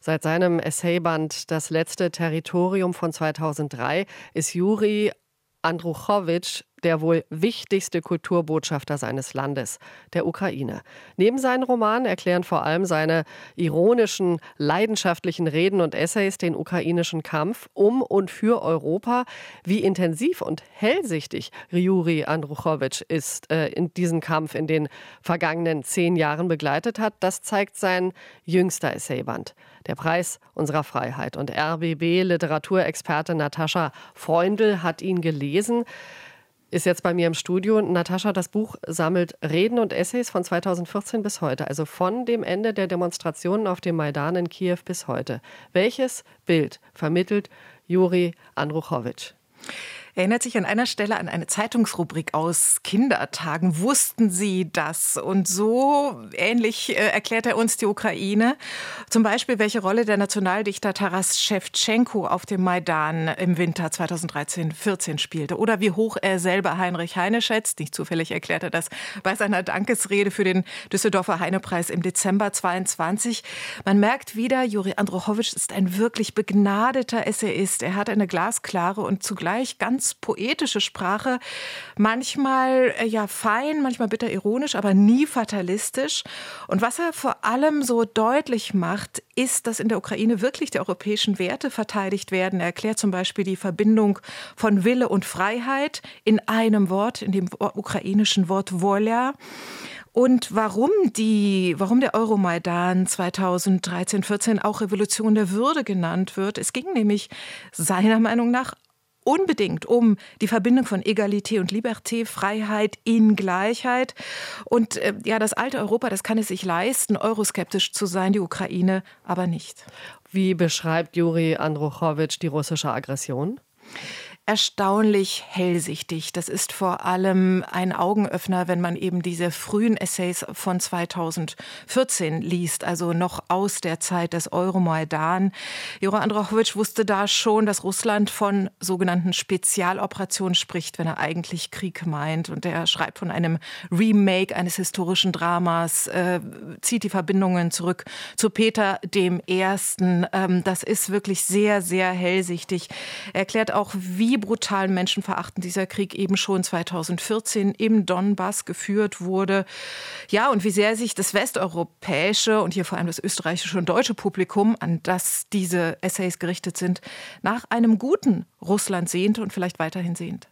Seit seinem Essayband Das letzte Territorium von 2003 ist Juri Andruchowitsch der wohl wichtigste Kulturbotschafter seines Landes, der Ukraine. Neben seinen Romanen erklären vor allem seine ironischen, leidenschaftlichen Reden und Essays den ukrainischen Kampf um und für Europa. Wie intensiv und hellsichtig Juri Andruchowitsch ist äh, in diesen Kampf in den vergangenen zehn Jahren begleitet hat, das zeigt sein jüngster Essayband. Der Preis unserer Freiheit. Und RBB-Literaturexperte Natascha Freundl hat ihn gelesen ist jetzt bei mir im Studio. Natascha, das Buch sammelt Reden und Essays von 2014 bis heute, also von dem Ende der Demonstrationen auf dem Maidan in Kiew bis heute. Welches Bild vermittelt Juri Andruchowitsch? Erinnert sich an einer Stelle an eine Zeitungsrubrik aus Kindertagen. Wussten Sie das? Und so ähnlich äh, erklärt er uns die Ukraine. Zum Beispiel, welche Rolle der Nationaldichter Taras Shevchenko auf dem Maidan im Winter 2013-14 spielte. Oder wie hoch er selber Heinrich Heine schätzt. Nicht zufällig erklärt er das bei seiner Dankesrede für den Düsseldorfer Heinepreis im Dezember 22. Man merkt wieder, Juri Androchowitsch ist ein wirklich begnadeter Essayist. Er hat eine glasklare und zugleich ganz poetische Sprache, manchmal äh, ja fein, manchmal bitter ironisch, aber nie fatalistisch. Und was er vor allem so deutlich macht, ist, dass in der Ukraine wirklich die europäischen Werte verteidigt werden. Er erklärt zum Beispiel die Verbindung von Wille und Freiheit in einem Wort, in dem ukrainischen Wort Voля. Und warum die, warum der Euromaidan 2013-14 auch Revolution der Würde genannt wird. Es ging nämlich seiner Meinung nach unbedingt um die Verbindung von Egalität und Liberté, Freiheit in Gleichheit. Und äh, ja, das alte Europa, das kann es sich leisten, euroskeptisch zu sein, die Ukraine aber nicht. Wie beschreibt Juri Andruchowitsch die russische Aggression? Erstaunlich hellsichtig. Das ist vor allem ein Augenöffner, wenn man eben diese frühen Essays von 2014 liest, also noch aus der Zeit des Euromaidan. Jura Androchowitsch wusste da schon, dass Russland von sogenannten Spezialoperationen spricht, wenn er eigentlich Krieg meint. Und er schreibt von einem Remake eines historischen Dramas, äh, zieht die Verbindungen zurück zu Peter dem Ersten. Ähm, das ist wirklich sehr, sehr hellsichtig. Er erklärt auch, wie wie brutal menschenverachtend dieser Krieg eben schon 2014 im Donbass geführt wurde. Ja, und wie sehr sich das westeuropäische und hier vor allem das österreichische und deutsche Publikum, an das diese Essays gerichtet sind, nach einem guten Russland sehnt und vielleicht weiterhin sehnt.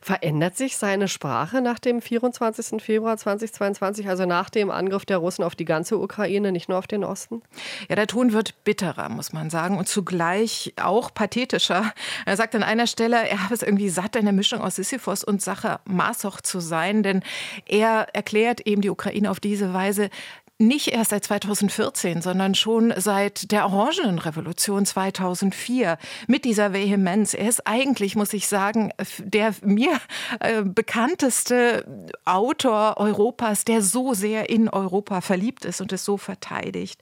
Verändert sich seine Sprache nach dem 24. Februar 2022, also nach dem Angriff der Russen auf die ganze Ukraine, nicht nur auf den Osten? Ja, der Ton wird bitterer, muss man sagen, und zugleich auch pathetischer. Er sagt an einer Stelle, er habe es irgendwie satt, eine Mischung aus Sisyphos und Sache Masoch zu sein, denn er erklärt eben die Ukraine auf diese Weise nicht erst seit 2014, sondern schon seit der Orangenrevolution 2004 mit dieser Vehemenz. Er ist eigentlich, muss ich sagen, der mir äh, bekannteste Autor Europas, der so sehr in Europa verliebt ist und es so verteidigt.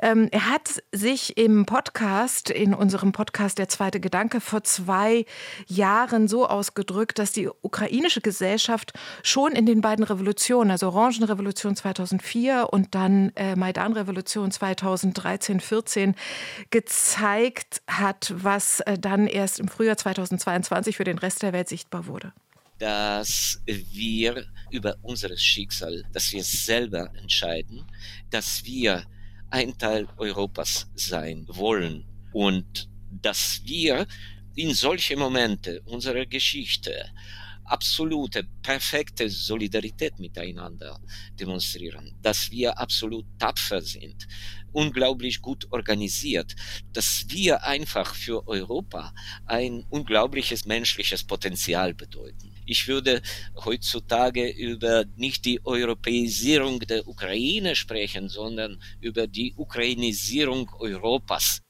Ähm, er hat sich im Podcast, in unserem Podcast Der zweite Gedanke, vor zwei Jahren so ausgedrückt, dass die ukrainische Gesellschaft schon in den beiden Revolutionen, also Orangenrevolution 2004 und und dann äh, Maidan-Revolution 2013-14 gezeigt hat, was äh, dann erst im Frühjahr 2022 für den Rest der Welt sichtbar wurde. Dass wir über unser Schicksal, dass wir selber entscheiden, dass wir ein Teil Europas sein wollen und dass wir in solche Momente unserer Geschichte absolute, perfekte Solidarität miteinander demonstrieren, dass wir absolut tapfer sind, unglaublich gut organisiert, dass wir einfach für Europa ein unglaubliches menschliches Potenzial bedeuten. Ich würde heutzutage über nicht die Europäisierung der Ukraine sprechen, sondern über die Ukrainisierung Europas.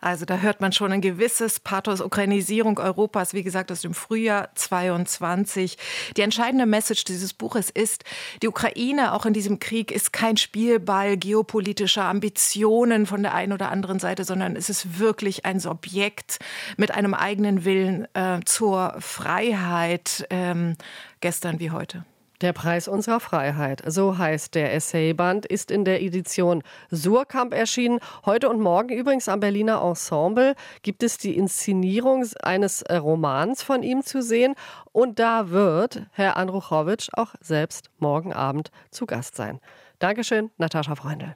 Also da hört man schon ein gewisses Pathos Ukrainisierung Europas, wie gesagt, aus dem Frühjahr 22. Die entscheidende Message dieses Buches ist, die Ukraine auch in diesem Krieg ist kein Spielball geopolitischer Ambitionen von der einen oder anderen Seite, sondern es ist wirklich ein Subjekt mit einem eigenen Willen äh, zur Freiheit, ähm, gestern wie heute. Der Preis unserer Freiheit, so heißt der Essayband, ist in der Edition Surkamp erschienen. Heute und morgen übrigens am Berliner Ensemble gibt es die Inszenierung eines Romans von ihm zu sehen. Und da wird Herr Andruchowitsch auch selbst morgen Abend zu Gast sein. Dankeschön, Natascha Freundl.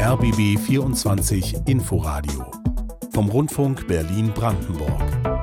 RBB 24 Inforadio vom Rundfunk Berlin-Brandenburg.